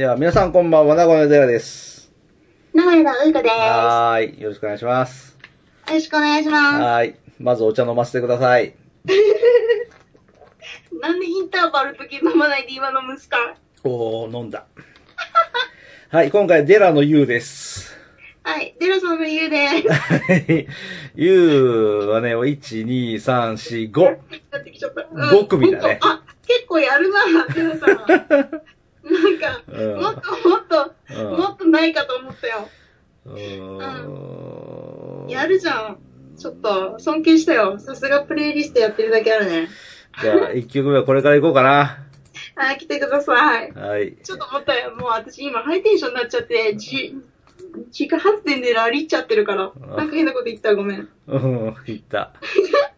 では、皆さんこんばんは、名古屋寺です。名古屋のうーかです。よはーい。よろしくお願いします。ろしくお願いします。はーい。まずお茶飲ませてください。なんでインターバル時飲まないで今飲むんすかおー、飲んだ。はい、今回、デラの U です。はい。デラさんの言うではい。U はね、1、2、3、4、5。なってきちゃった。5組だねあ、結構やるな、デラさん。なんか、うんもっともっと、うんもっとないかと思ったよ。うーんやるじゃん。ちょっと、尊敬したよ。さすがプレイリストやってるだけあるね。じゃあ、1曲目はこれから行こうかな。はい、来てください。はい。ちょっと思ったよ。もう私今ハイテンションになっちゃって、じ、自家発電でラリっちゃってるから。なんか変なこと言ったらごめん。うん、言った。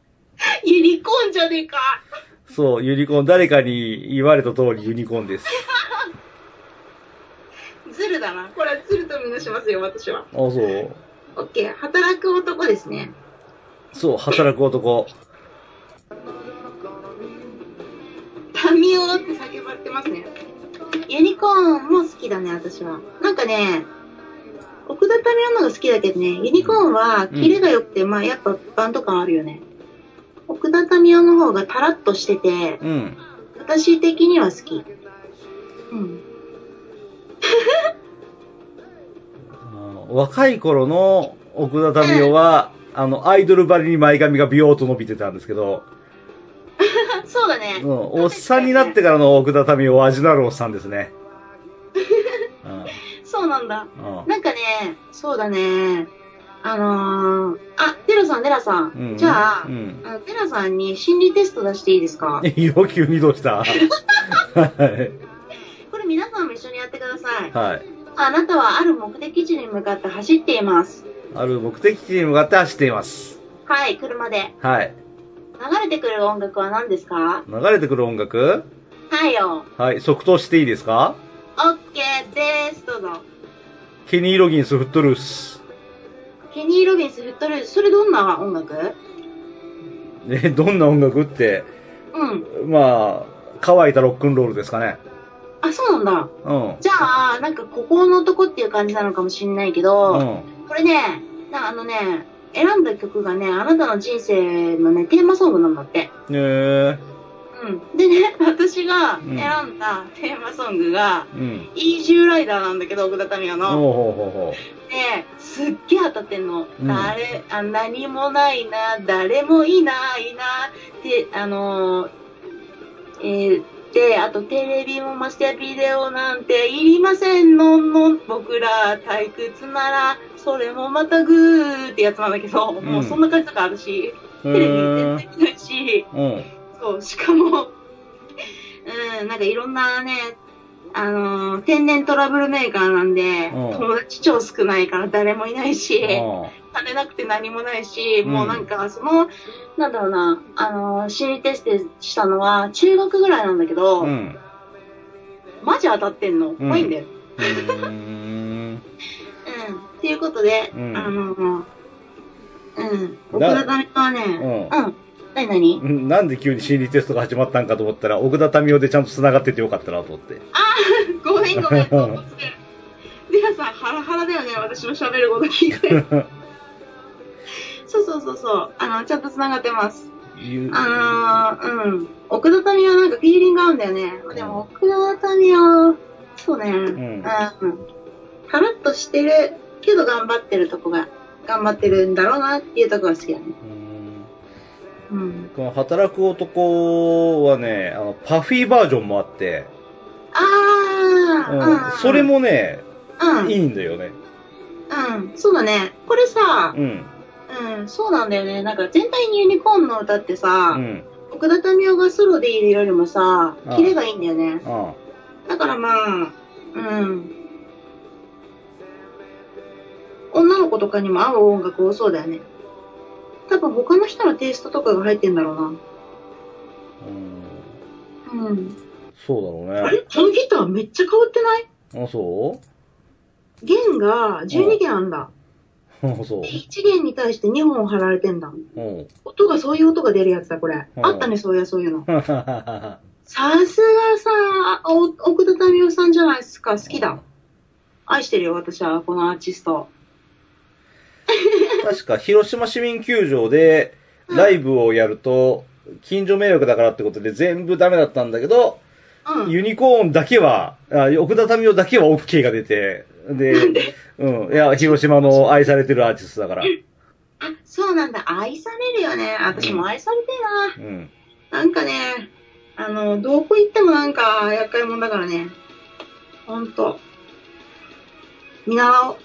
ユニコーンじゃねえか。そう、ユニコーン、誰かに言われた通りユニコーンです。ズルだな。これはズルとみなしますよ、私は。あ、そう？オッケー。働く男ですね。そう、働く男。タミオって叫ばれてますね。ユニコーンも好きだね、私は。なんかね、奥田タミオの方が好きだけどね、ユニコーンはキレが良くて、まあやっぱバンド感あるよね。奥田タミオの方がタラッとしてて、うん。私的には好き。若い頃の奥田民生は、あの、アイドルばりに前髪がビヨーっと伸びてたんですけど、そうだねう。ん、おっさんになってからの奥田民生は味のあるおっさんですね。そうなんだ。うんうんなんかね、そうだね。あのー、あ、デラさん、デラさん。うんじゃあ、うんあのデラさんに心理テスト出していいですか？い いよ、急にどうした？はい。これ皆さんも一緒にやってください。はい。あなたはある目的地に向かって走っています。ある目的地に向かって走っています。はい、車で。はい。流れてくる音楽は何ですか？流れてくる音楽？はいよ。はい。即答していいですか？オッケーです。どうぞ。ケニー・ロギンス・フットルース。ケニー・ロビンス・フットルース。それどんな音楽？え、どんな音楽って、うん。まあ、乾いたロックンロールですかね。あ、そうなんだ。うん。じゃあ、なんか、ここの男っていう感じなのかもしんないけど、うん。これね、なあのね、選んだ曲がね、あなたの人生のね、テーマソングなんだって。ねえ。うん。でね、私がうん選んだテーマソングが、うん。イージューライダーなんだけど、奥田民生の。ほうほうほうほで、すっげえ当たってんの。うん誰、あ、何もないな、誰もいないな、で、あのー、えーで、あとテレビもましてやビデオなんていりませんのんのん、僕ら退屈なら、それもまたグーってやつなんだけど、もうそんな感じとかあるし、う。テレビ全然見ないし、うん。そう、しかも、うん、なんかいろんなね、あのー天然トラブルメーカーなんで、うん友達超少ないから誰もいないし、うん。金なくて何もないし、うんもうなんか、その、なんだろうな、あのー心理テストしたのは中学ぐらいなんだけど、うん。マジ当たってんの？怖いんだよ。うーん。うん。っていうことで、うんあのーうん。奥だ田民生はね、うんうん。なになんなんで急に心理テストが始まったんかと思ったら、奥田民生でちゃんと繋がっててよかったなと思って。ごめんごめん、と思って。ではさん、ハラハラだよね、私の喋ること聞いて。そうそうそうそう。あの、ちゃんと繋がってます。あのー、うん。奥田民生なんかフィーリング合うんだよね。でも、奥田民生、そうね。うん。うん。ハラッとしてるけど頑張ってるとこが、頑張ってるんだろうなっていうとこが好きだね。うんうん。この働く男はね、あの、パフィーバージョンもあって、あー、うん、それ、もね、うん。いいんだよね。うん。そうだね。これさ、うん。うん、そうなんだよね。なんか全体にユニコーンの歌ってさ、うん。奥田民生がソロでいるよりもさああ、キレがいいんだよね。あだからまあ、うん。女の子とかにも合う音楽多そうだよね。多分他の人のテイストとかが入ってんだろうな。うん。うん。そうだろうね。あれ？このギターめっちゃ変わってない？あ、そ弦が12弦あんだ。そうで。1弦に対して2本貼られてんだ。うん。音がそういう音が出るやつだ、これ。うんあったね、そういう、そういうの。さすがさ、お奥田民生さんじゃないですか。好きだ。愛してるよ、私は、このアーティスト。確か、広島市民球場で、ライブをやると、近所迷惑だからってことで全部ダメだったんだけど、うん。ユニコーンだけは、あ奥田民生だけは OK が出て、で、うん。いや、広島の愛されてるアーティストだから。あ、そうなんだ。愛されるよね。私も愛されてえな。うん。なんかね、あの、どこ行ってもなんか厄介者だからね。ほんと。見習おう。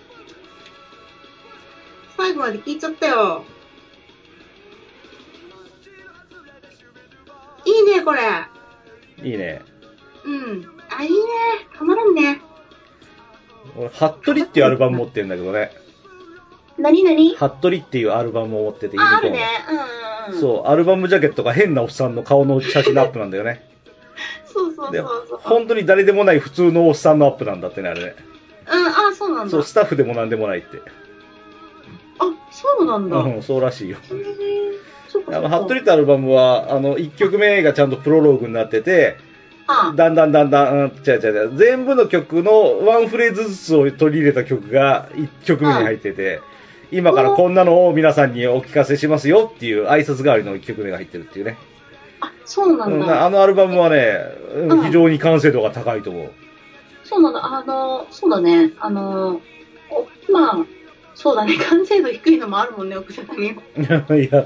最後まで聞いちゃったよ。いいね、これ。いいね。うん。あ、いいね。たまらんね。俺、ハットリっていうアルバム持ってるんだけどね。なになにハットリっていうアルバムを持ってて、あ、あるね。うんうんうん。そう、アルバムジャケットが変なおっさんの顔の写真のアップなんだよね。そうそうでそうそう。本当に誰でもない普通のおっさんのアップなんだってね、あれね。うん、あ、そうなんだ。そう、スタッフでもなんでもないって。あ、そうなんだ。うん、そうらしいよ。あの、ハットリってアルバムは、あの、1曲目がちゃんとプロローグになってて、あだんだんだんだん、うん、違う違う違う、全部の曲のワンフレーズずつを取り入れた曲が1曲目に入ってて、今からこんなのを皆さんにお聞かせしますよっていう挨拶代わりの1曲目が入ってるっていうね。あ、そうなんうんだ。あのアルバムはね、うんうん非常に完成度が高いと思う。そうなんだ。あの、そうだね。あの、おまあ、そうだね。完成度低いのもあるもんね、奥田民生。いや、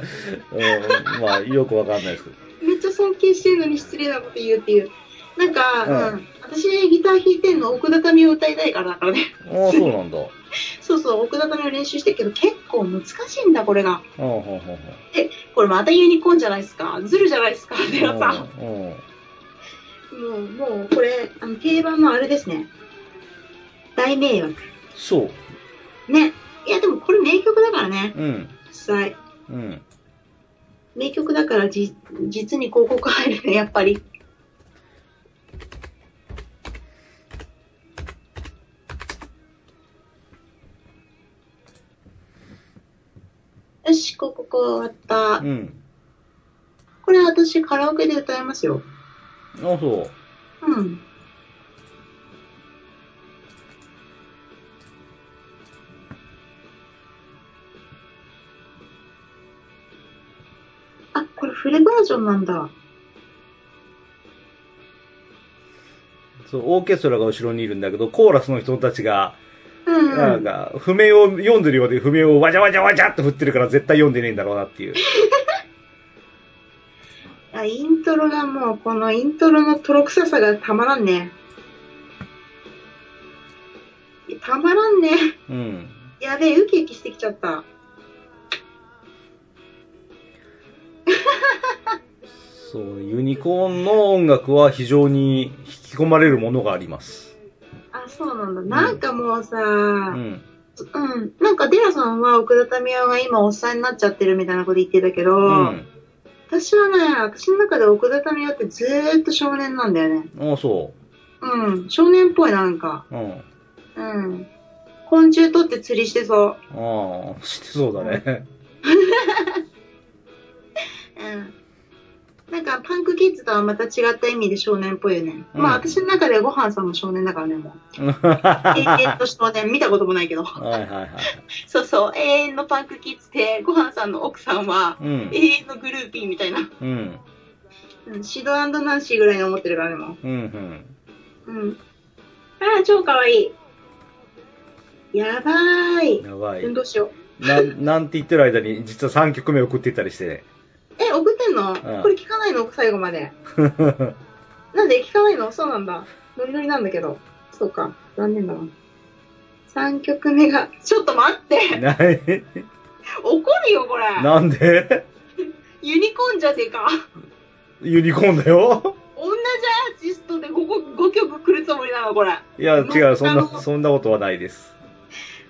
うん、まあ、よくわかんないですけど。めっちゃ尊敬してるのに失礼なこと言うっていう。なんか、うんうん。私ギター弾いてんの奥田民生歌いたいからだからね。ああ、そうなんだ。そうそう、奥田民生練習してるけど、結構難しいんだ、これが。うん、うん、うんこれまたユニコーンじゃないですか？ズルじゃないですか、うん。ではさ。もう、もう、これ、あの、定番のあれですね。大迷惑。そう。ね。いや、でもこれ名曲だからね。うん、実際。うん。名曲だからじ、実に広告入るね、やっぱり。よし、ここ、ここ終わったう。ん。これ私カラオケで歌えますよ。あそう。うん。あ、これフルバージョンなんだ。そう、オーケストラが後ろにいるんだけど、コーラスの人たちが、うん、なんか、譜面を読んでるようで、譜面をわじゃわじゃわじゃって振ってるから絶対読んでねえんだろうなっていう。あイントロがもう、このイントロのとろくささがたまらんね。たまらんね。うん。やべえ、ウキウキしてきちゃった。そう、ユニコーンの音楽は非常に引き込まれるものがあります。あ、そうなんだ。なんかもうさ、ううん、ん。なんかデラさんは奥田民生が今おっさんになっちゃってるみたいなこと言ってたけど、うん。私はね、私の中で奥田民生ってずーっと少年なんだよね。あそうん、少年っぽいなんか。う。うん。うん。昆虫取って釣りしてそう。ああ、してそうだね。うん。なんか、パンクキッズとはまた違った意味で少年っぽいよね。うんまあ、私の中でごはんさんも少年だからね、もう。永遠と少年、見たこともないけど。はいはいはい。そうそう、永遠のパンクキッズで、ごはんさんの奥さんは、うん。永遠のグルーピーみたいな。うん。うん、シドナンシーぐらいに思ってるからね、もうん。うん。う。うん。ああ、超かわいい。やばーい。やばいうん、。どうしよう。な、なんて言ってる間に、実は3曲目送ってたりしてね。え、送ってんの、んこれ聞かないの？最後まで。なんで聞かないの？そうなんだ。ノリノリなんだけど。そうか。残念だな。3曲目が、ちょっと待ってな、怒るよ、これなんで？ユニコーンじゃねえか。ユニコーンだよ同じアーティストで 5, 5曲来るつもりなの、これ。いや、違う、そんな、そんなことはないです。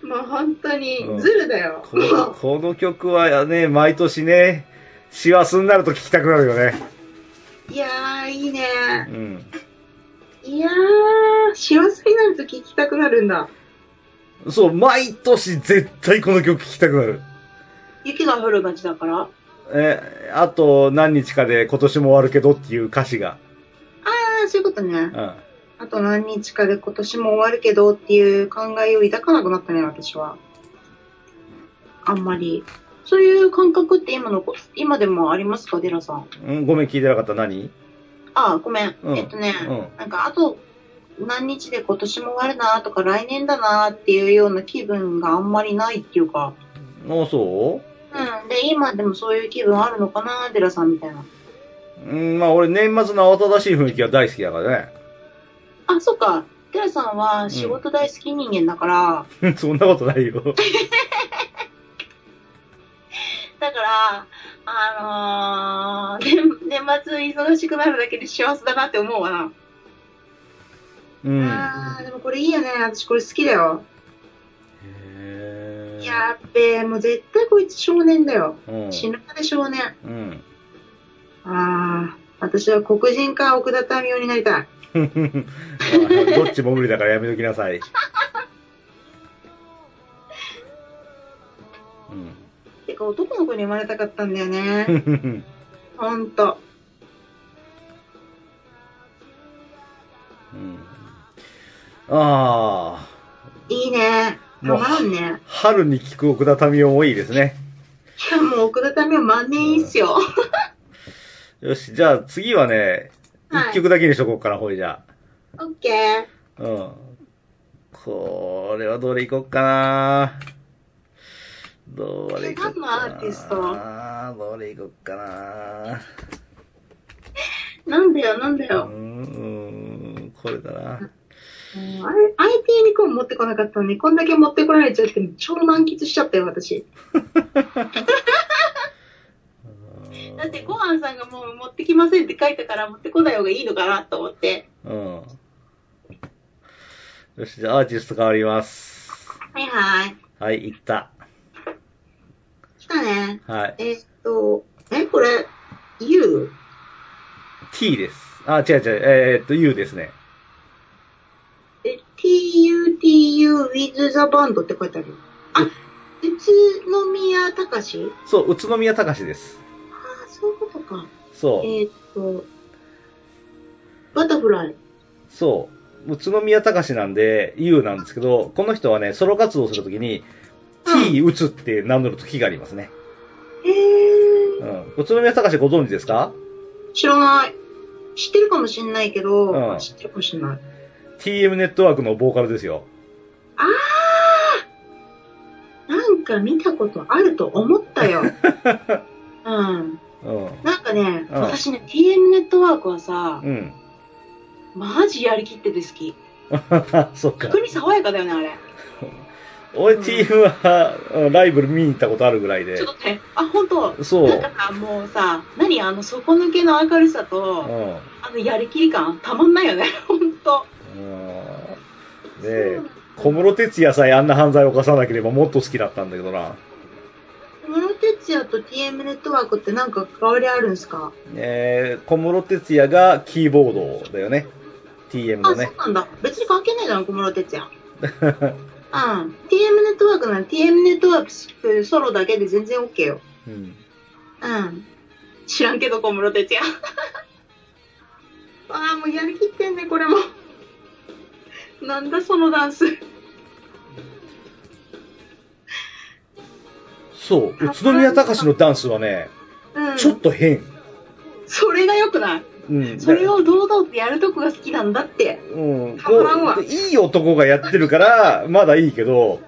もう本当にうん、ズルだよ。このこの曲はね、毎年ね、師走になると聴きたくなるよね。いやー、いいね。うん。いやー、師走になると聴きたくなるんだ。そう、毎年絶対この曲聴きたくなる。雪が降る街だから？え、あと何日かで今年も終わるけどっていう歌詞が。あ、そういうことね。うん。あと何日かで今年も終わるけどっていう考えを抱かなくなったね、私は。あんまり。そういう感覚って今のこ、今でもありますか、デラさん。うん、ごめん、聞いてなかった。何？あ、ごめん。うんえっとね、うん。なんかあと何日で今年も終わるなとか来年だなっていうような気分があんまりないっていうか。あ、そう？ん。で、今でもそういう気分あるのかな、デラさんみたいな。ううん、まあ俺年末の慌ただしい雰囲気が大好きだからね。あ、そっか。デラさんは仕事大好き人間だから、そんなことないよ。だから、あのー、年年末忙しくなるだけで幸せだなって思うわな。うん。あー、でもこれいいよね。私これ好きだよ。へーやっべえ、もう絶対こいつ少年だよ。うん。死ぬまで少年。うん。あー、私は黒人か奥田民生になりたい。ま あどっちも無理だからやめときなさい。うん。てか男の子に生まれたかったんだよね。ほんと。うんああ、いいね。たまらんね。春に聞く奥田民生もいいですね。いや、もう奥田民生万年いいっすよ。よし、じゃあ次はね、はい一曲だけにしとこうかな、ほいじゃオッケー。あ。うん。これはどれいこうかな。どれいこうかな。アーティストどれいこうかな。なんだよ、なんだうよ。ん、うんこれだな。うんあれ、IT にコン持ってこなかったのに、こんだけ持ってこられちゃって、超満喫しちゃったよ、私。だって、ごはんさんがもう持ってきませんって書いたから、持ってこない方がいいのかなと思って。うん。よし、じゃあアーティスト変わります。はいはい。はい、いった。来たね。はい。えーっと、え、これ、You? T です。あ、違う違う、えーっと、U ですね。え、TUTU with the band って書いてある。あ、宇都宮隆？そう、宇都宮隆です。ああ、そういうことか。そう。えーっと、バタフライ。そう。宇都宮隆なんで、U なんですけど、この人はね、ソロ活動するときに、T 打つって名乗る時がありますね。へえう、ん。宇都宮隆ご存知ですか？知らない。知ってるかもしんないけど、うん知ってるかもしんない。?TM ネットワークのボーカルですよ。ああなんか見たことあると思ったよ。うん。うん。なんかね、うん私ね、TM ネットワークはさ、うん。マジやりきってて好き。そっか。逆に爽やかだよね、あれ。俺 TM は、うんライブ見に行ったことあるぐらいでちょっ。と待って、あ、本当そう。なんかさ、もうさ、何あの底抜けの明るさと、うん。あのやりきり感、たまんないよね、ほんと。うん。で、小室哲也さえあんな犯罪を犯さなければもっと好きだったんだけどな。小室哲也と TM ネットワークってなんか関わりあるんですか？えー、小室哲也がキーボードだよね。TM あ、のねそう。なんだ。別に関係ないじゃん、小室哲也。うん。TM ネットワークなら TM ネットワークソロだけで全然 OK よ。うん。うん。知らんけど、小室哲也。ああ、もうやりきってんね、これも。なんだ、そのダンス。そう。宇都宮隆のダンスはね、うん。ちょっと変。それが良くない？うん。それを堂々とやるとこが好きなんだって。うん。たまらんわこう、いい男がやってるから、まだいいけど、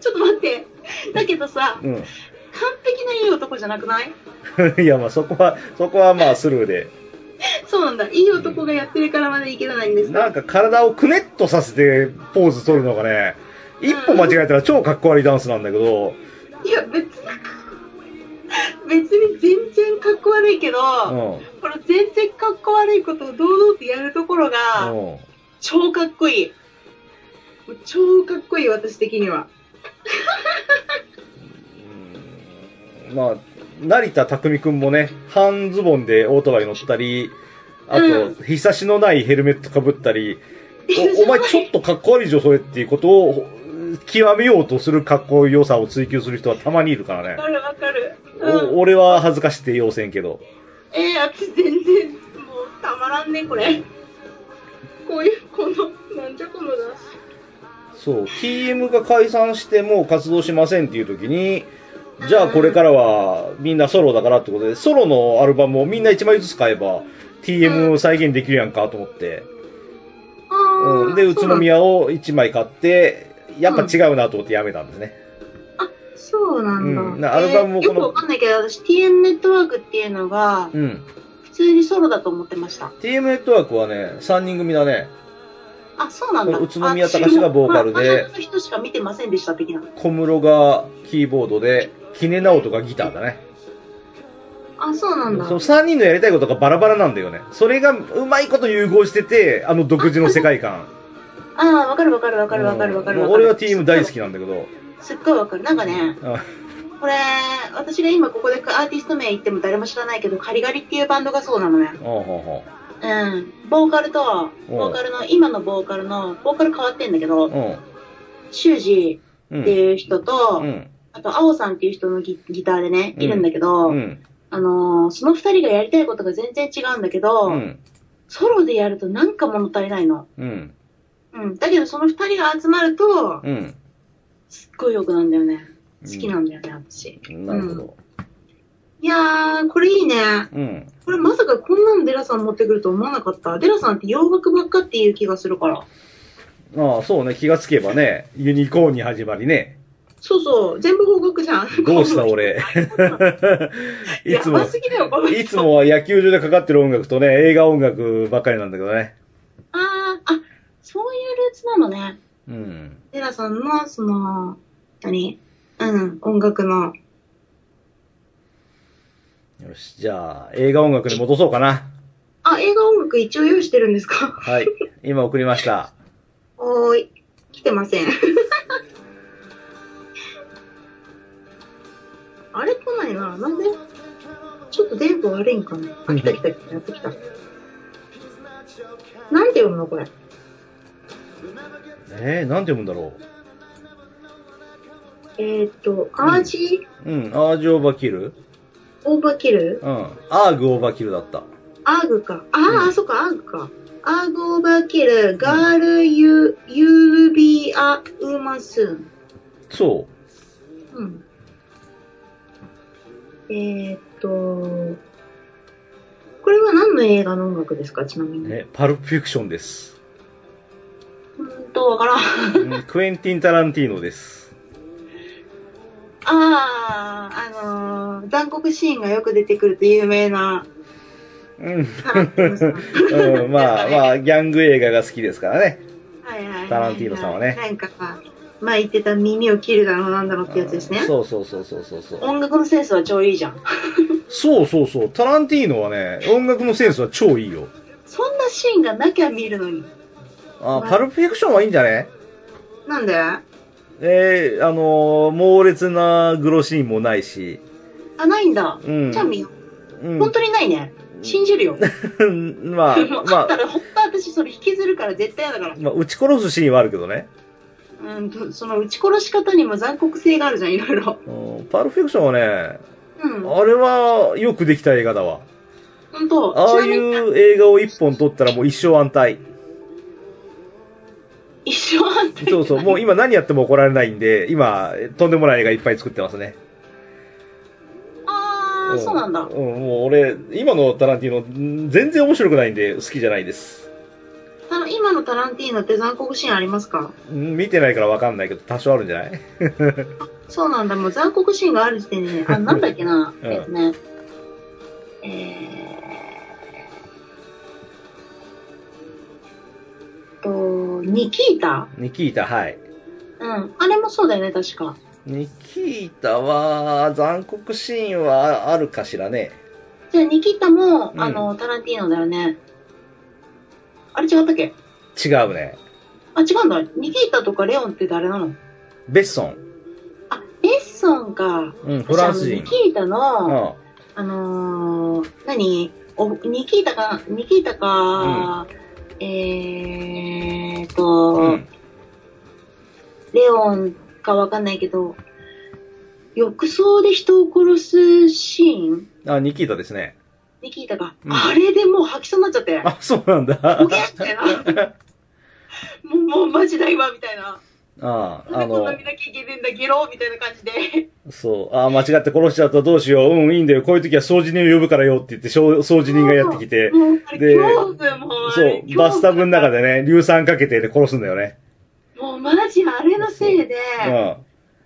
ちょっと待って。だけどさ、うん。完璧ないい男じゃなくない？いや、まあそこは、そこはまあスルーで。そうなんだ。いい男がやってるからまだいけないんですなんかか体をくねっとさせてポーズ取るのがね、一歩間違えたら超かっこ悪いダンスなんだけど、いや、別に、別に全然かっこ悪いけど、うん。この全然かっこ悪いことを堂々とやるところが、うん。超かっこいい。超かっこいい、私的には。うんまあ、成田匠くんもね、半ズボンでオートバイ乗ったり、あうと、日差しのないヘルメットかぶったり、おお前ちょっとかっこ悪い女装っていうことを極めようとするかっこよさを追求する人はたまにいるからね。わかるわかる。俺は恥ずかしくて要せんけど。えー、私全然、もうたまらんね、これ。こういう、この、なんじゃこのだ。そう、TM が解散してもう活動しませんっていう時に、じゃあこれからはみんなソロだからってことで、ソロのアルバムをみんな1枚ずつ買えば、TM を再現できるやんかと思って、うん、で、宇都宮を1枚買って、やっぱ違うなと思ってやめたんですね。そうなんだ。うんなアルバムもこのえーよくわかんないけど、私 TM ネットワークっていうのが、うん。普通にソロだと思ってました。TM ネットワークはね、3人組だね。あ、そうなんだ。宇都宮隆がボーカルでの人しか見てませんでした、的な。小室がキーボードで、キネナオトがギターだね。あ、そうなんだ。その3人のやりたいことがバラバラなんだよね。それがうまいこと融合してて、あの独自の世界観。ああ、わかるわかるわかるわかるわかるわかる。俺は TM 大好きなんだけど。すっごいわかる。なんかね、あこれ、私が今ここでアーティスト名言っても誰も知らないけど、カリガリっていうバンドがそうなのね。ほうん。ボーカルと、ボーカルの、今のボーカルの、ボーカル変わってんだけどう。、うん。修二うん。っていう人と、うん。あと、青さんっていう人のギギターでね、いるんだけど、うん。あのーその二人がやりたいことが全然違うんだけど、うん。ソロでやるとなんか物足りないの。うん。うん。だけどその二人が集まると、うん。すっごい良くなんだよね。好きなんだよね、私。なるほど。いやー、これいいね。うん。これまさかこんなのデラさん持ってくると思わなかった。デラさんって洋楽ばっかっていう気がするから。ああ、そうね。気がつけばね、ユニコーンに始まりね。そうそう、全部邦楽じゃん。どうした俺。いつもやば、すぎだよ、この人いつもは野球場でかかってる音楽とね、映画音楽ばっかりなんだけどね。あー、あ、そういうルーツなのね。うん。デラさんの、その、何？うん、音楽の。よし、じゃあ、映画音楽に戻そうかな。あ、映画音楽一応用意してるんですか？はい。今送りました。おーい。来てません。あれ来ないな。なんで？ちょっと電波悪いんかな。あ、来た来た来た。やってきた。なんて読むのこれ？えー、なんて読むんだろえーっと、アージう。うん、アージオーバーキル？オーバーキル？うん。アーグオーバーキルだった。アーグか。あー、うんあ、そっか、アーグか。アーグオーバーキル、ガールユ、ユービーアウーマンスーン。そうん。えー、っと、これは何の映画の音楽ですか？ちなみう。に。ね、パルプフィクションです。と、わからん。うんクエンティン・タランティーノです。あー、あのー、残酷シーンがよく出てくると有名なうん。うん、まあ まあ、ギャング映画が好きですからね。はいはいはいはいタランティーノさんはねなんか、まあ言ってた耳を切るだろうなんだろうってやつですね。そうそうそうそうそうそう。音楽のセンスは超いいじゃん。そうそうそう。タランティーノはね、音楽のセンスは超いいよ。そんなシーンがなきゃ見るのに。あ、パルプフィクションはいいんじゃね？なんで？あ、えー、あのー猛烈なグロシーンもないし。ないんだ。うん。じゃあ見よう。うん本当にないね。信じるよ。まあ、まあったら、ほんと私それ引きずるから絶対嫌だから。まあ、撃ち殺すシーンはあるけどね。うんと、その撃ち殺し方にも残酷性があるじゃん、いろいろ。うんパルプフィクションはね、うん。あれはよくできた映画だわ。ほんと。ああいう映画を一本撮ったらもう一生安泰。一生あんたそうそう、もう今何やっても怒られないんで、今、とんでもない映画いっぱい作ってますね。あー、そうなんだ。うん、もう俺、今のタランティーノ、ん全然面白くないんで好きじゃないです。あの、今のタランティーノって残酷シーンありますか？ん見てないからわかんないけど、多少あるんじゃない？そうなんだ。もう残酷シーンがある時点でね、あ、なんだっけな、うんえっとね、えー、と、ニキータ？ニキータ、はい。うん。あれもそうだよね、確か。ニキータは、残酷シーンはあるかしらね。じゃあ、ニキータも、うんあの、タランティーノだよね。あれ違ったっけ？違うね。あ、違うんだ。ニキータとかレオンって誰なの？ベッソン。あ、ベッソンか。うん、フランス人ニ。キータの、うん。あのー、何？おニキータか、ニキータか、えーと、うん。レオンかわかんないけど、浴槽で人を殺すシーン？あ、ニキータですね。に聞いたか、うんあれでもう吐きそうになっちゃって、あ、そうなんだ。ボケみたいな。もう、もうマジないわ、みたいな。ああ、あのこんな、見なきゃいけねえんだ、ゲロみたいな感じで。そう、ああ、間違って殺しちゃったどうしよう。うん、いいんだよ。こういう時は掃除人を呼ぶからよって言って、掃掃除人がやってきて、でそれ、う、バスタブの中で。でね、硫酸かけてで殺すんだよね。もうマジあれのせいで、うん。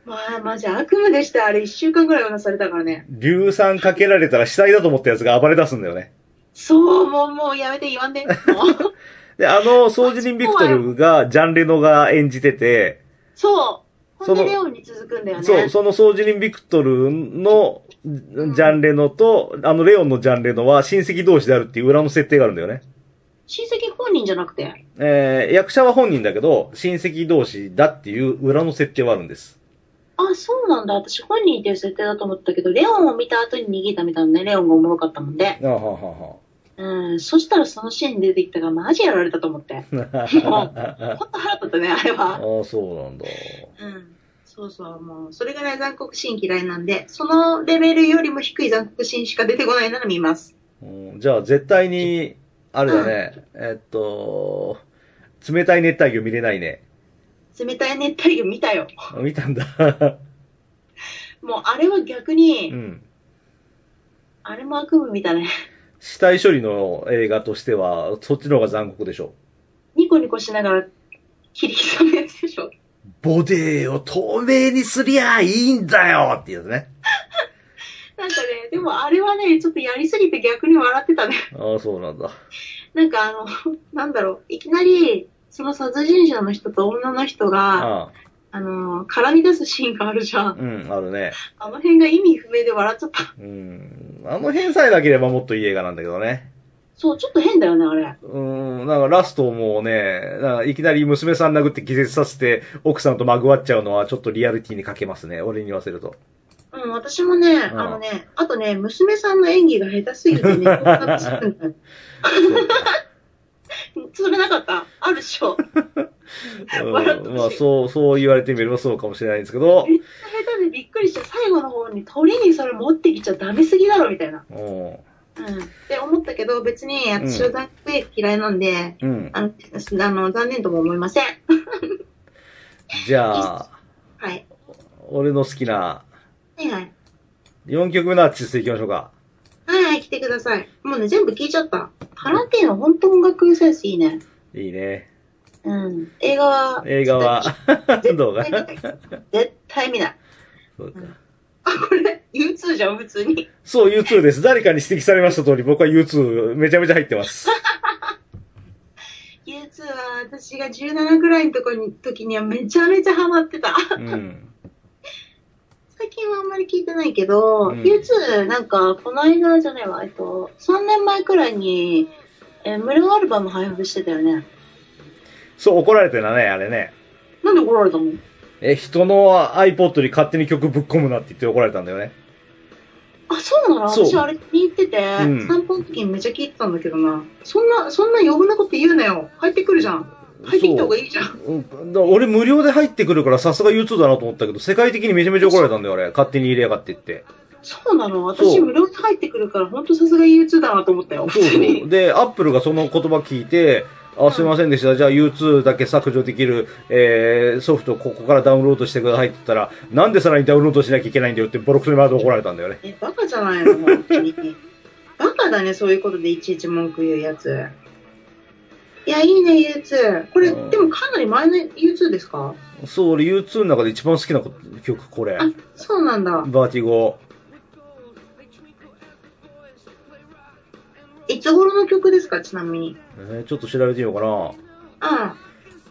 まあマジ悪夢でした。あれ一週間ぐらいはなされたからね。硫酸かけられたら死体だと思ったやつが暴れ出すんだよね。そう、もう、もうやめて言わんで。で、あの、掃除人ビクトルが、ジャンレノが演じてて、そう。そのレオンに続くんだよね。そう、その掃除人ビクトルのジャンレノと、あのレオンのジャンレノは親戚同士であるっていう裏の設定があるんだよね。親戚本人じゃなくて？えー、役者は本人だけど、親戚同士だっていう裏の設定はあるんです。あ、そうなんだ。私本人っていう設定だと思ったけど、レオンを見た後に逃げたみたいなね。レオンがおもろかったもんで。あははは。うん。そしたらそのシーン出てきたからマジやられたと思って。ほんと腹立ったね、あれは。ああ、そうなんだ。うん。そうそう、もう、それぐらい残酷シーン嫌いなんで、そのレベルよりも低い残酷シーンしか出てこないなら見ます。うんじゃあ、絶対に、あれだね、えっと、冷たい熱帯魚見れないね。冷たい熱帯魚見たよ。見たんだ。もう、あれは逆うに、ん。あれも悪夢見たね。死体処理の映画としては、そっちの方が残酷でしょ。ニコニコしながら切り刻むやつでしょ。ボデーを透明にすりゃいいんだよっていうやつね。なんかね、でもあれはね、ちょっとやりすぎて逆に笑ってたね。ああ、そうなんだ。なんかあの、なんだろう、いきなり、その殺人者の人と女の人が、ああの、絡み出すシーンがあるじゃあ、ん。うん、あるね。あの辺が意味不明で笑っちゃった。うん。あの辺さえなければもっといい映画なんだけどね。そう、ちょっと変だよね、あれ。うん、なんかラストもね、なんかいきなり娘さん殴って気絶させて、奥さんとまぐわっちゃうのはちょっとリアリティに欠けますね。俺に言わせると。うん、私もね、んあのね、あとね、娘さんの演技が下手すぎてね、こんなするんだよそ れなかったあるっしょ。うん、まあ、そう、そう言われてみればそうかもしれないんですけど、めっちゃ下手でびっくりして、最後の方に鳥にそれ持ってきちゃダメすぎだろ、みたいな。うん。うん。って思ったけど、別に私は残酷映画嫌いなんで、うん。あの、あの残念とも思いません。じゃあ、はい。俺の好きなはいはい。4曲目のアーティストいきましょうか。はいはい、来てください。もうね、全部聞いちゃった。タランティーノ、本当音楽センスいいね。いいね。うん。映画は、映画は、絶動画。絶対見ない。そうかあ、これ、U2 じゃん、普通に。そう、U2 です。誰かに指摘されました通り、僕は U2 めちゃめちゃ入ってます。U2 は私が17くらいのとこに時にはめちゃめちゃハマってた。うん。最近はあんまり聞いてないけど、うん U2 なんか、この間じゃないわ、えっと、3年前くらいに、えー無料アルバム配布してたよね。そう、怒られてたね、あれね。なんで怒られたの？え、人の iPod に勝手に曲ぶっ込むなって言って怒られたんだよね。あ、そうなの？私あれ気に入ってて、うん散歩の時にめちゃ聞いてたんだけどな。そんな、そんな余分なこと言うなよ。入ってくるじゃん。入ってきた方がいいじゃん。俺無料で入ってくるからさすが U2 だなと思ったけど、世界的にめちゃめちゃ怒られたんだよ、俺。勝手に入れやがってって。そうなの？私無料で入ってくるから、ほんとさすが U2 だなと思ったよ。そうそう。で、アップルがその言葉聞いて、あ、すいませんでした。じゃあ U2 だけ削除できる、えー、ソフトここからダウンロードしてくださいって言ったら、なんでさらにダウンロードしなきゃいけないんだよってボロクソにまで怒られたんだよね。え、バカじゃないの？本当に。バカだね、そういうことでいちいち文句言うやつ。いや、いいね、U2。これ、うんでもかなり前の U2 ですか？そう、俺 U2 の中で一番好きな曲、これ。あ、そうなんだ。バーティゴ。いつ頃の曲ですか、ちなみに。えーちょっと調べてみようかな。うん。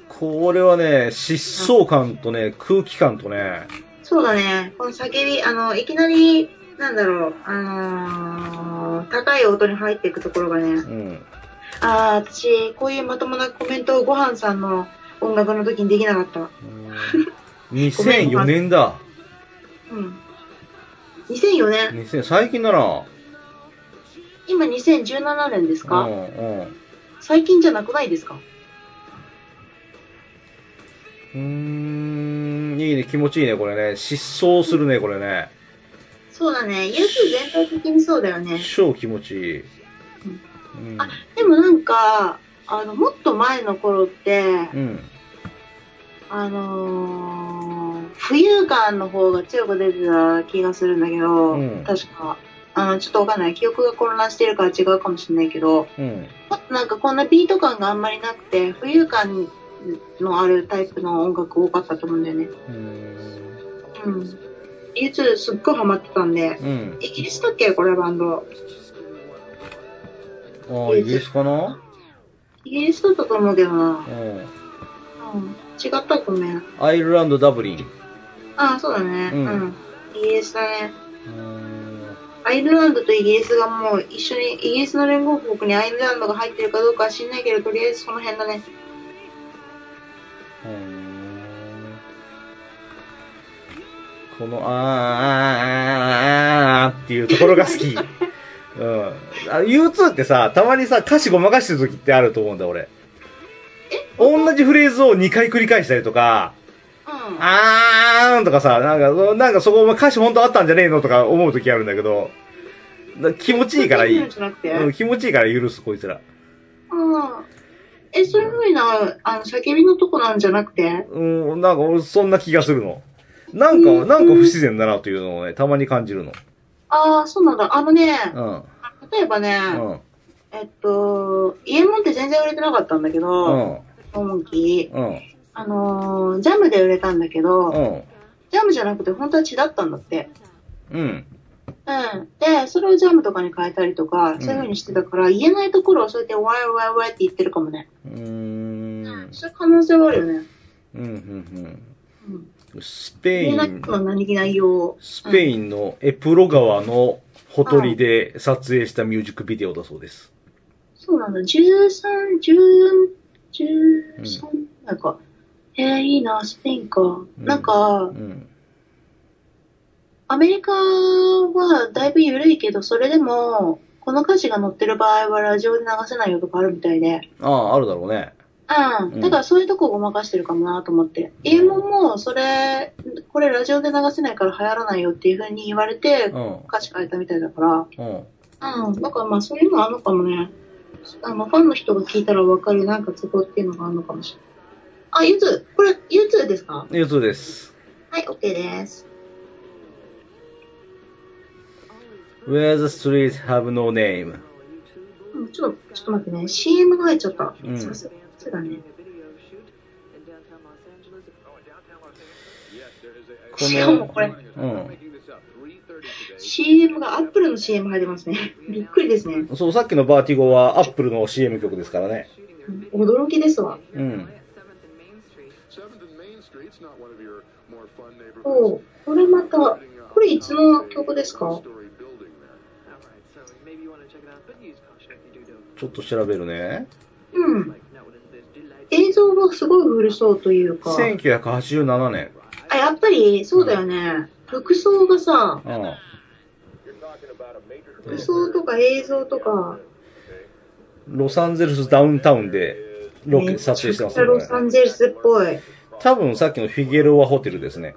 これはね、疾走感とね、空気感とね、そうだね。この叫び、あの、いきなり、なんだろう、あのー、高い音に入っていくところがね。うん。あー、私、こういうまともなコメントをごはんさんの音楽の時にできなかった。うん 2004年だ。うん。2004年。2000最近だな。今2017年ですか、うん、うん。最近じゃなくないですか？うーん、いいね、気持ちいいね、これね。疾走するね、これね。そうだね。ユース全体的にそうだよね。超気持ちいい。うん。あでもなんか、あの、もっと前の頃って、うん。あのー、浮遊感の方が強く出てた気がするんだけど、うん確か。あの、ちょっとわかんない。記憶が混乱してるから違うかもしれないけど、うん。もっとなんかこんなビート感があんまりなくて、浮遊感のあるタイプの音楽多かったと思うんだよね。うん。うん。U2 すっごいハマってたんで、うん。イギリスだっけ？これバンド。ああ、イギリスかな？イギリスだったと思うけどな。うん。うん。違ったごめん。アイルランド、ダブリン。ああ、そうだね。ううんん。イギリスだね。うん。アイルランドとイギリスがもう一緒に、イギリスの連合国にアイルランドが入ってるかどうかは知んないけど、とりあえずその辺だね。うんこの、あーあーあーあーっていうところが好き。うん。あ U2 ってさ、たまにさ、歌詞ごまかしてる時ってあると思うんだ、俺。同じフレーズを2回繰り返したりとか、うん。あーんとかさ、なんか、なんかそこお前歌詞本当あったんじゃねえのとか思う時あるんだけど、だ気持ちいいからいい。うん、気持ちいいから許す、こいつら。うん。え、そういう風な、あの、叫びのとこなんじゃなくて？うん、なんか俺そんな気がするの。なんか、なんか不自然だなというのをね、たまに感じるの。ああ、そうなんだ。あのね、うん。例えばね、うん。えっと、イエモンって全然売れてなかったんだけうど、ん。モンキー。うん。あのー、ジャムで売れたんだけど、うん。ジャムじゃなくて本当は血だったんだって。うん。うん。で、それをジャムとかに変えたりとか、そういう風にしてたから、言えないところをそうやってワイワイワイって言ってるかもね。うーん。そういう可能性はあるよね。うん。うん。うん。うん。スペイン。スペインのエプロ川のほとりで撮影したミュージックビデオだそうです。そうなんだ。13、14、13、なんか、えー、いいな、スペインか。んなんかう、ん。アメリカはだいぶ緩いけど、それでも、この歌詞が載ってる場合はラジオで流せないよとかあるみたいで。ああ、あるだろうね。う。うんんだからそういうとこごまかしてるかもなと思って。イエモンも、それ、これラジオで流せないから流行らないよっていう風に言われてう、ん。歌詞変えたみたいだから。うん。うん。だからまあそういうのあるのかもね。あの、ファンの人が聞いたらわかるなんかツボっていうのがあるのかもしれない。あ、ゆず、これ、ゆずですか？ユーツです。はい、OK です。Where the streets have no name. うんちょっと、ちょっと待ってね。CM が入っちゃった。うんさすが、そうだね。こしかもこれ、うん。CM がアップルの CM 入りますね。びっくりですね。そう、さっきのバーティゴはアップルの CM 曲ですからね。うん驚きですわ。うん。おうこれまた、これいつの曲ですか？ちょっと調べるね。うん。映像がすごい古そうというか。1987年。あ、やっぱり、そうだよね。服装がさ、うん。服装とか映像とか、ロサンゼルスダウンタウンでロケ撮影してますよめっちゃロサね。ンゼルスっぽい。多分さっきのフィゲロアホテルですね。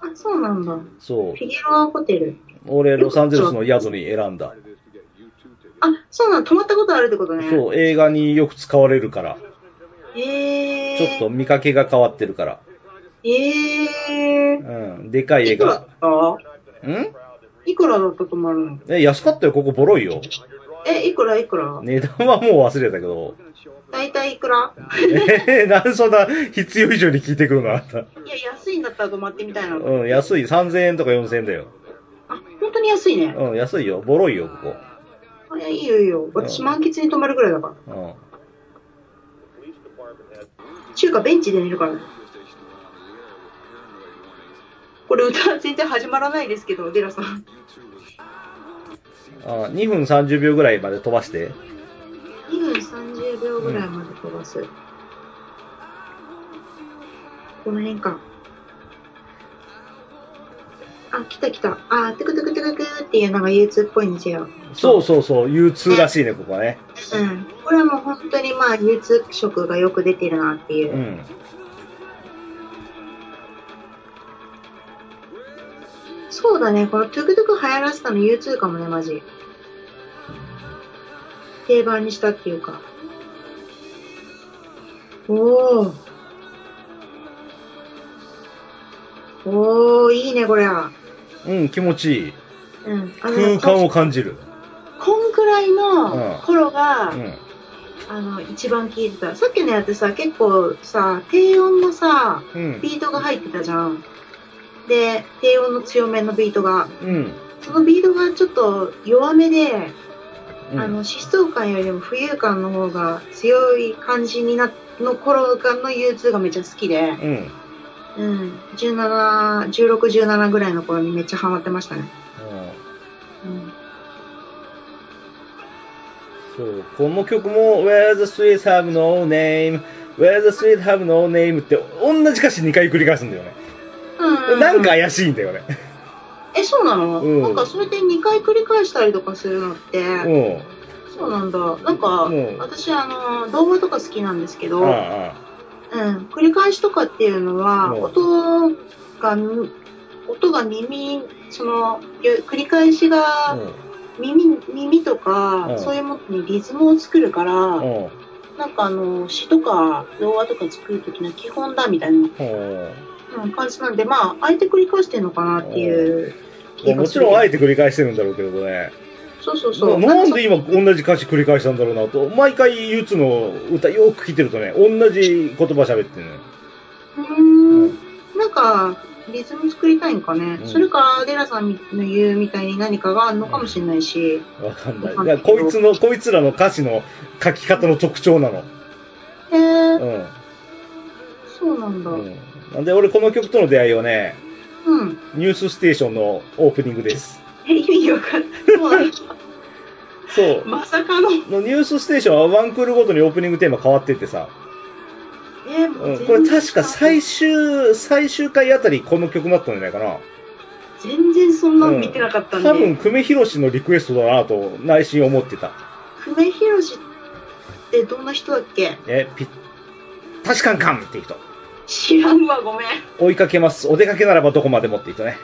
あ、そうなんだ。そうフ。ィギュアホテル。俺、ロサンゼルスの宿に選んだ。あ、そうなんだ。泊まったことあるってことね。そう、映画によく使われるから。へえー。ちょっと見かけが変わってるから。ええうん。でかいー。映いくらだ画。った？ん？いくらだったと思うの？え、安かったよ、ここボロいよ。え、いくら？いくら？値段はもう忘れたけど。だいたいいくら？えー、なんでそんな必要以上に聞いてくるのあんた。いや、安いんだったら泊まってみたいな。うん、安い。3000円とか4000円だよ。あ、本当に安いね。うん、安いよ。ボロいよ、こあいや、いいよいいよ。私満喫に泊まるぐらいだから。こ。中華ベンチで寝るからね。これ歌全然始まらないですけど、デラさん。うん。あ2分30秒ぐらいまで飛ばして。2分30秒ぐらいまで飛ばす。この辺か。あ、来た来た。あ、トゥクトゥクトゥクトゥっていうのが U2 っぽいんですよ。そうそうそう、U2 らしいね、ここはね。うん。これはもう本当にまあ U2 色がよく出てるなっていうう。ん。そうだね。このトゥクトゥク流行らせたの U2 かもね、マジ。定番にしたっていうか。おー。おー、いいね、これは。うん、気持ちいい。うん。空間を感じる。こんくらいの頃が、うん。あの、一番聴いてた。さっきのやつさ、結構さ、低音のさ、うん。ビートが入ってたじゃん。で、低音の強めのビートが。うん。そのビートがちょっと弱めで、うんあの、疾走感よりも浮遊感の方が強い感じにな、の頃がの U2 がめっちゃ好きで、うん。うん、17、16、17ぐらいの頃にめっちゃハマってましたね。そう、この曲も Where the Streets Have No Name Where the Streets Have No Name って同じ歌詞2回繰り返すんだよね。うん、なんか怪しいんだよね。え、そうなの、うんなんかそれで2回繰り返したりとかするのって、うん。そうなんだ。なんか、うん私あの、動画とか好きなんですけど、あうん、繰り返しとかっていうのは、うん音が、音が耳、その、ゆ繰り返しあが耳、耳とか、うんそういうものにリズムを作るから。なんかあの、詩とか動画とか作るときの基本だみたいな、感じなんで、まあ、あえて繰り返してるのかなっていう気がする。もちろんあえて繰り返してるんだろうけどね。そうそうそう。ななんでか今同じ歌詞繰り返したんだろうなと。毎回 U2 の歌よく聴いてるとね、同じ言葉喋ってるね。うーん、なんか、リズム作りたいんかね。うんそれか、デラさんの言うみたいに何かがあるのかもしれないし。わかんない。こいつの、こいつらの歌詞の書き方の特徴なの。へえ、うん。そうなんだ。うん。なんで俺この曲との出会いはね、うん。ニュースステーションのオープニングです。え、意味わかんない。そう。まさかの。のニュースステーションはワンクールごとにオープニングテーマ変わってってさ、う、うんこれ確か最終。終、最終回あたりこの曲だったんじゃないかな。全然そんなの見てなかったんで。多分、久米宏のリクエストだなと内心思ってた。久米宏ってどんな人だっけ？え、ぴ、確かんかんっていう人。知らんわ、ごめん。追いかけます。お出かけならばどこまでもって人ね。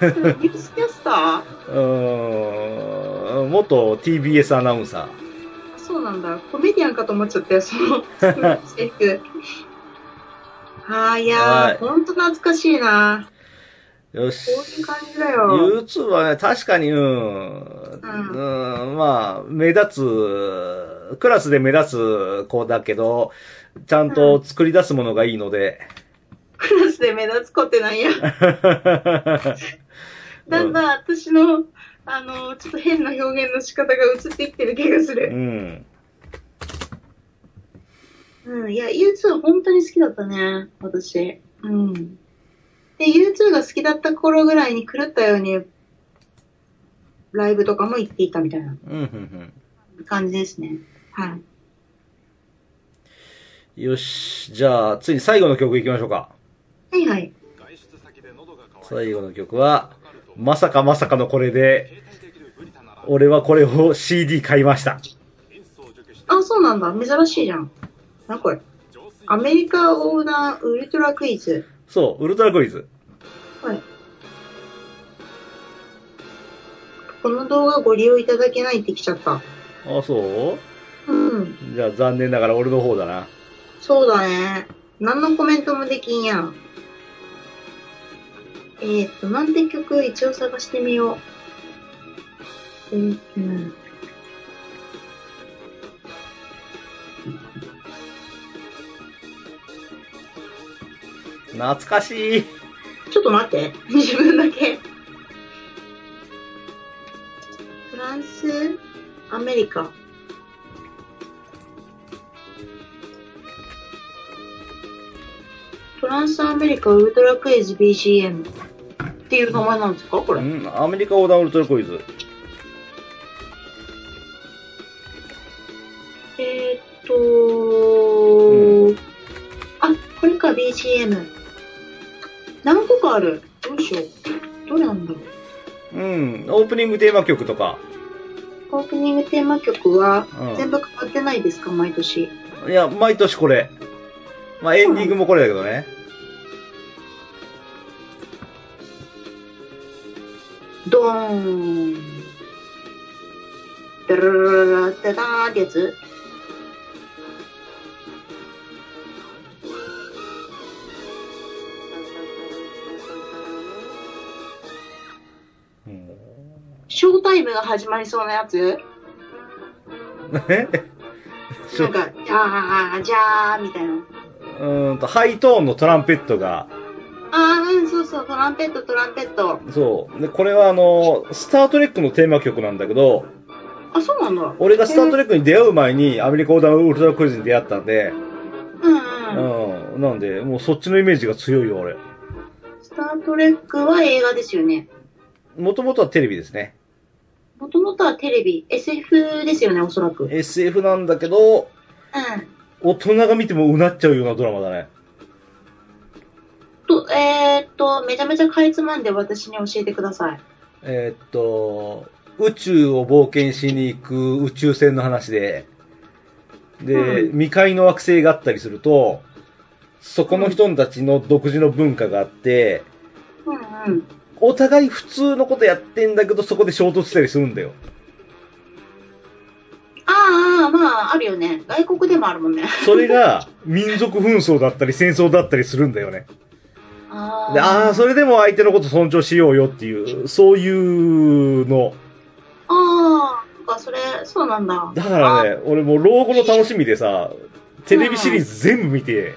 えー、ニュースキャスター？うーん、元 TBS アナウンサそうなんだ。コメディアンかと思っちゃったよ、そのセリフ。あーいやはいー、ほんと懐かしいな。ー。よし。こういう感じだよ。U2 はね、確かに、うん、うん、まあ、目立つ、クラスで目立つ子だけど、ちゃんと作り出すものがいいので。クラスで目立つ子ってなんや。だんだん私の、あの、ちょっと変な表現の仕方が映ってきてる気がすうる。ん。うん、いや、U2 本当に好きだったね、私。うん。で、U2 が好きだった頃ぐらいに狂ったように、ライブとかも行っていたみたいなうん、うん、感じですね。はい。うん。よし。じゃあ、ついに最後の曲行きましょうか。はいはい。最後の曲は、まさかまさかのこれで、俺はこれを CD 買いました。あ、そうなんだ。珍しいじゃん。な、これ。アメリカ横断ウルトラクイズ。そう、ウルトラクイズ。はい。この動画ご利用いただけないって来ちゃった。あ、そう？うん。じゃあ残念ながら俺の方だな。そうだね。何のコメントもできんやん。えー、っと、なんて曲一応探してみよう。えー、うん。懐かしい。ちょっと待って。自分だけ。フランス、アメリカ。フランス、アメリカ、ウルトラクイズ BGM っていう名前なんですか？これ。うん、アメリカ横断ウルトラクイズ。えー、っと、あ、これか BGM。何個かある。どうしよう。どれなんだろう。うん、オープニングテーマ曲とか。オープニングテーマ曲はうん全部変わってないですか、毎年。いや、毎年これ。まあ、エンディングもこれだけどね。ーン。ダララララダダーってやつうん。ショータイムが始まりそうなやつえなん。か、じゃー、じゃー、みたいな。うん。と、ハイトーンのトランペットが、あー、うん、そうそう、トランペット、トランペット。そう。で、これはあの、スタートレックのテーマ曲なんだけど、あ、そうなんだ。俺がスタートレックに出会う前にアメリカ横断ウルトラクイズに出会ったんで、うんうん。うん。なんで、もうそっちのイメージが強いよ、俺。スタートレックは映画ですよね。もともとはテレビですね。もともとはテレビ、SF ですよね、おそらく。うん。SF なんだけど、大人が見てもうなっちゃうようなドラマだね。と、えー、っと、めちゃめちゃかいつまんで私に教えてください。えーっと、宇宙を冒険しに行く宇宙船の話で、で、う未開の惑星があったりすると、そこの人たちの独自の文化があって、うんうん。お互い普通のことやってんだけど、そこで衝突したりするんだよ。ああ、まあ、あるよね。外国でもあるもんね。それが、民族紛争だったり戦争だったりするんだよね。あでああ、それでも相手のこと尊重しようよっていう、そういうの。ああ、なんかそれ、そうなんだ。だからね、俺もう老後の楽しみでさ、テレビシリーズ全部見て、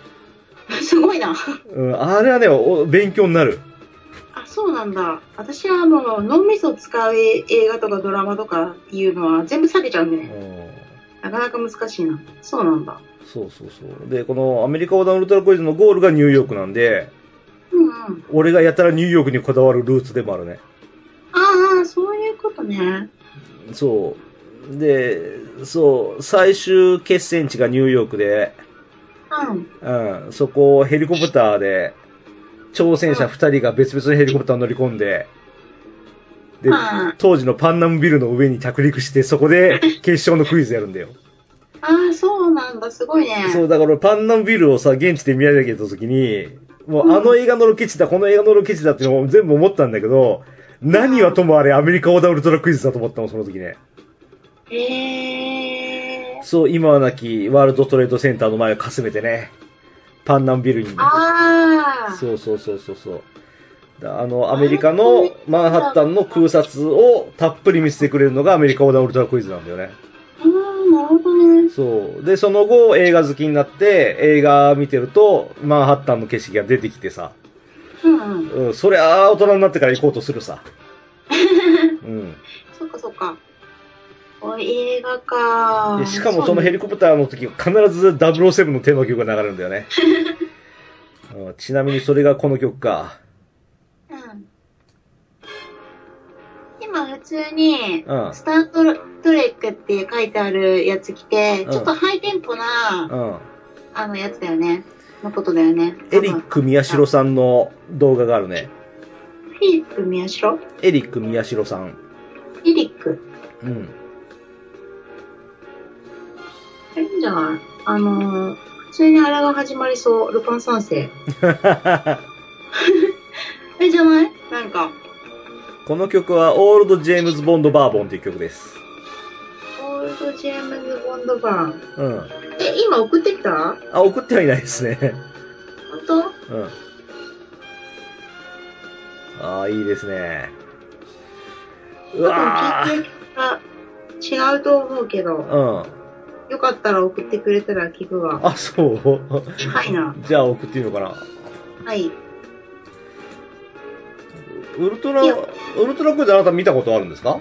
あ。すごいな。うん、あれはね、お勉強になる。あ、そうなんだ。私はもう脳みそを使う映画とかドラマとかっていうのは全部避けちゃうんでうね。ん、なかなか難しいな。そうなんだ。そうそうそう。で、このアメリカ横断ウルトラクイズのゴールがニューヨークなんで。俺がやたらニューヨークにこだわるルーツでもあるね。ああ、そういうことね。そう。で、そう、最終決戦地がニューヨークで、うん。うん、そこをヘリコプターで、挑戦者二人が別々のヘリコプターに乗り込んで、でうん、当時のパンナムビルの上に着陸して、そこで決勝のクイズやるんだよ。ああ、そうなんだ。すごいね。そう、だから俺パンナムビルをさ、現地で見上げた時に、もうあの映画のロケ地だ、この映画のロケ地だっていうのを全部思ったんだけど、何はともあれアメリカ横断ウルトラクイズだと思ったの、その時ね。へえ。そう、今はなきワールドトレードセンターの前をかすめてね、パンナムビルに。ああ。そうそうそうそうそう。だあの、アメリカのマンハッタンの空撮をたっぷり見せてくれるのがアメリカ横断ウルトラクイズなんだよね。うん、なるほどね。そう。で、その後映画好きになって映画見てるとマンハッタンの景色が出てきてさ、うんうん。うん、そりゃあ大人になってから行こうとするさ。うん。そっかそっか。お映画か。でしかもそのヘリリコプターの時は必ず007のテーマ曲が流れるんだよね。うんちなみにそれがこの曲か。今普通に、うん。スタートトレックって書いてあるやつ来て、うんちょっとハイテンポな、うん。あのやつだよね。のことだよね。エリック宮代さんの動画があるね。フィリップ宮代？エリック宮代さん。フィリック？うん。いいんじゃない？あのー、普通にあれが始まりそう。ルパン三世。え、じゃない？なんか、この曲はオールド・ジェームズ・ボンド・バーボンという曲です。オールド・ジェームズ・ボンド・バーン。うん。え、今送ってきた？あ、送ってはいないですね。本うん。ああ、いいですね。う当わ多分聞いてる曲が違うと思うけど、ーうん。よかったら送ってくれたら聞くわ。あ、そうはいな。じゃあ送っていいのかな？はい。ウルトラ、ウルトラクイズあなた見たことあるんですか？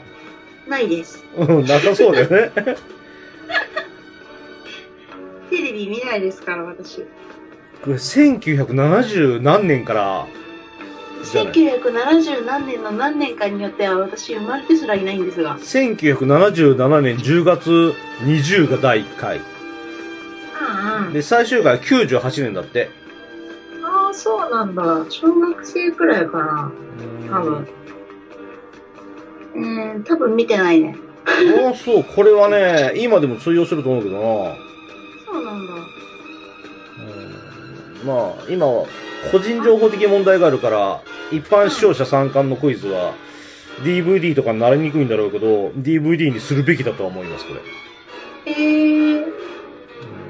ないです。うん、なさそうだよね。テレビ見ないですから、私。これ1970何年から、じゃない1970何年の何年かによっては私生まれてすらいないんですが。1977年10月20が第1回。ああで、最終回は98年だって。ああ、そうなんだ。小学生くらいかな。多分。うーん、多分見てないね。ああ、そう。これはね、今でも通用すると思うけどな。そうなんだ。うんまあ、今は、個人情報的問題があるから、一般視聴者参観のクイズは、DVD とかになりにくいんだろうけど、DVD にするべきだとは思います、これ。えー、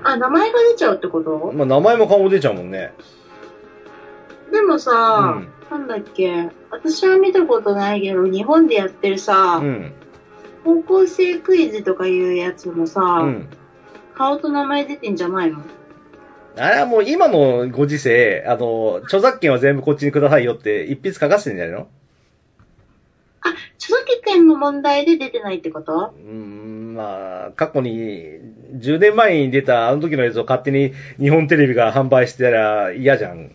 あ、名前が出ちゃうってこと？まあ、名前も顔も出ちゃうもんね。でもさ、うんなんだっけ、私は見たことないけど、日本でやってるさ、うん。高校生クイズとかいうやつもさ、うん。顔と名前出てんじゃないの？あれはもう今のご時世、あの、著作権は全部こっちにくださいよって一筆書かせてんじゃないの？著作権の問題で出てないってこと？うーん、まあ、過去に、10年前に出たあの時のやつを勝手に日本テレビが販売してたら嫌じゃん。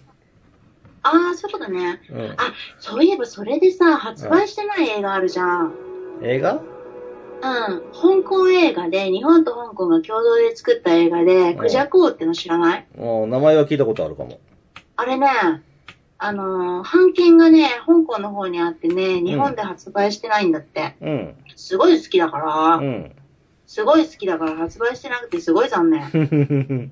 ああ、そういうことね。うん。あ、そういえばそれでさ、発売してない映画あるじゃん。映画？うん。香港映画で、日本と香港が共同で作った映画で、んクジャク王っての知らない？うん名前は聞いたことあるかも。あれね、あのー、版権がね、香港の方にあってね、日本で発売してないんだって。うん。すごい好きだから、うん。すごい好きだから発売してなくてすごい残念。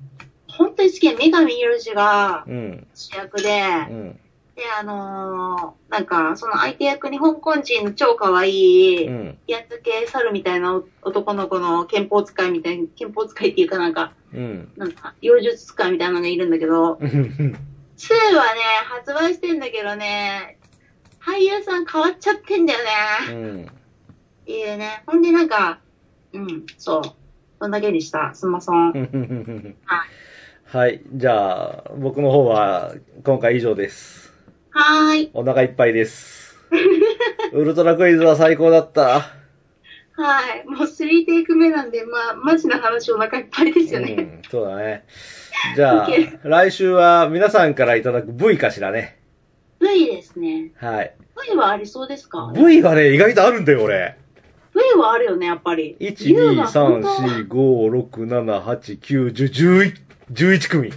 ふふふふ本当に好きで、三上博史がうん。主役で、うん。で、あのー、なんか、その相手役に香港人の超可愛い、うん。やっつけ猿みたいな男の子の憲法使いみたいな、憲法使いっていうかなんか、うん。なんか、妖術使いみたいなのがいるんだけど、2はね、発売してんだけどね、俳優さん変わっちゃってんだよね。うん。いいよね。ほんでなんか、うん、そう。そんだけにした。すんません。はい。じゃあ、僕の方は今回以上です。はーい。お腹いっぱいです。ウルトラクイズは最高だった。はい。もう3テイク目なんで、まあ、マジな話お腹いっぱいですよね。うん、そうだね。じゃあ 来週は皆さんからいただく V かしらね。V ですね。はい。V はありそうですか？V がね、意外とあるんだよ、俺。V はあるよね、やっぱり。1、U 2、が本当は3、4、5、6、7、8、9、10、11、11組。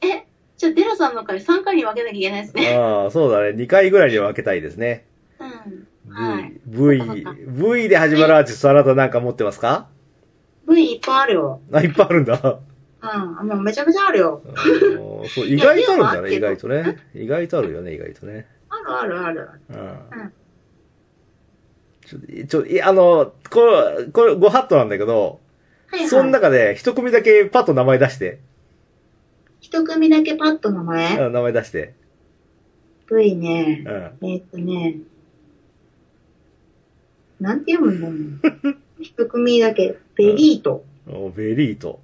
え、じゃあ、デラさんの回3回に分けなきゃいけないですね。ああ、そうだね。2回ぐらいに分けたいですね。うん。V、はい。V V で始まるアーティストあなたなんか持ってますか？V いっぱいあるよ。あ、いっぱいあるんだ。うん。もうめちゃめちゃあるよ。そう、意外とあるんだね、意外とね。意外とあるよね、意外とね。あるあるある。うんうん。ちょ、ちょ、いあの、これ、これ、ご法度なんだけど、はいはい。その中で一組だけパッと名前出して。一組だけパッと名前？うん名前出して。?V ね。うん。えーっとね。なんて読むんだろう。一組だけ。ベリート。おベリート。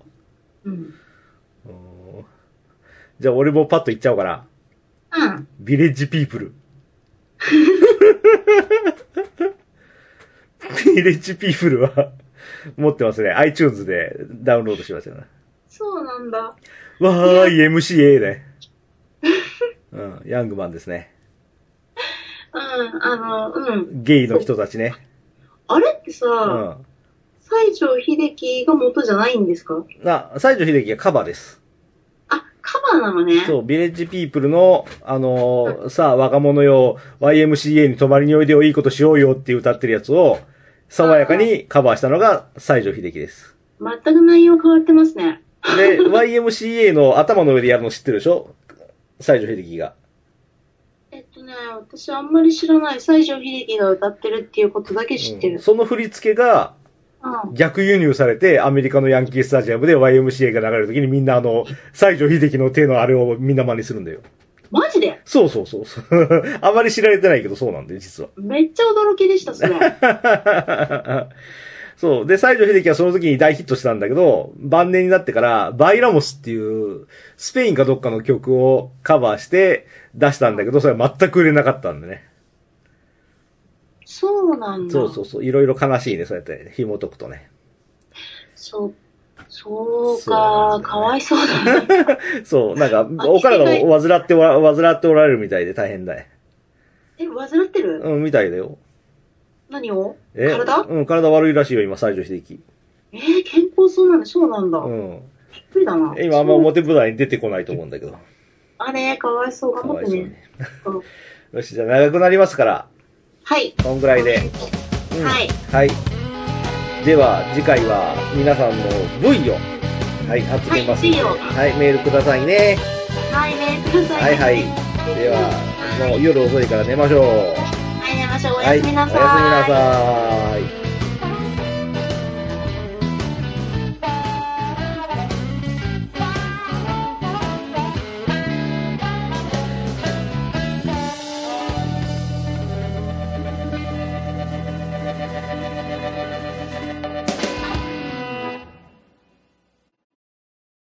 うん。おじゃあ俺もパッと言っちゃおうかな。うん。ビレッジピープル。ビレッジピープルは持ってますね。iTunes でダウンロードしましたね。そうなんだ。わーい、MCA ね。うん、ヤングマンですね。うん。あの、うん。ゲイの人たちね。あれってうさ、ん。西城秀樹が元じゃないんですか？あ、西城秀樹がカバーです。あ、カバーなのね。そう、ビレッジピープルの、あのーさあ、若者よ、YMCA に泊まりにおいでよ、いいことしようよって歌ってるやつを、爽やかにカバーしたのが西城秀樹です。全く内容変わってますね。で、YMCA の頭の上でやるの知ってるでしょ？西城秀樹が。えっとね、私あんまり知らない。西城秀樹が歌ってるっていうことだけ知ってる。うんその振り付けがうん。逆輸入されて、アメリカのヤンキースタジアムで YMCA が流れるときにみんなあの、西城秀樹の手のあれをみんな真似するんだよ。マジで？そうそうそうそう。あまり知られてないけどそうなんだよ、実は。めっちゃ驚きでした、それ。そう。で、西城秀樹はその時に大ヒットしたんだけど、晩年になってから、バイラモスっていう、スペインかどっかの曲をカバーして出したんだけど、それは全く売れなかったんでね。そうなんだ。そうそうそう。いろいろ悲しいね、そうやって紐解くとね。そう。そうか、かわいそうだね。そう。なんか、あお体を患っておら、患っておられるみたいで大変だよ。え、患ってる、うん、みたいだよ。何を？え？体？うん、体悪いらしいよ、今、西城秀樹。えー、健康そうなんだ、そうなんだ。びっうん。くりだな。今、あんま表舞台に出てこないと思うんだけど。あれ、かわいそう、か頑張ってね。わいそうに。うんよし、じゃあ長くなりますから、はい。こんぐらいで。うんはい。はい。では、次回は皆さんの V を、はい、集めますので、はいメールくださいね。はい、メールくださ。はいいはい。では、もう夜遅いから寝ましょう。はい、寝まましょう。おはい。おやすみやすみなさい。なさい。